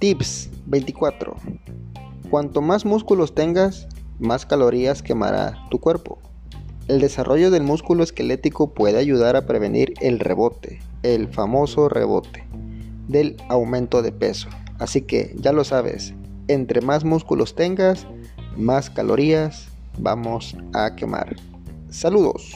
Tips 24. Cuanto más músculos tengas, más calorías quemará tu cuerpo. El desarrollo del músculo esquelético puede ayudar a prevenir el rebote, el famoso rebote, del aumento de peso. Así que ya lo sabes, entre más músculos tengas, más calorías vamos a quemar. Saludos.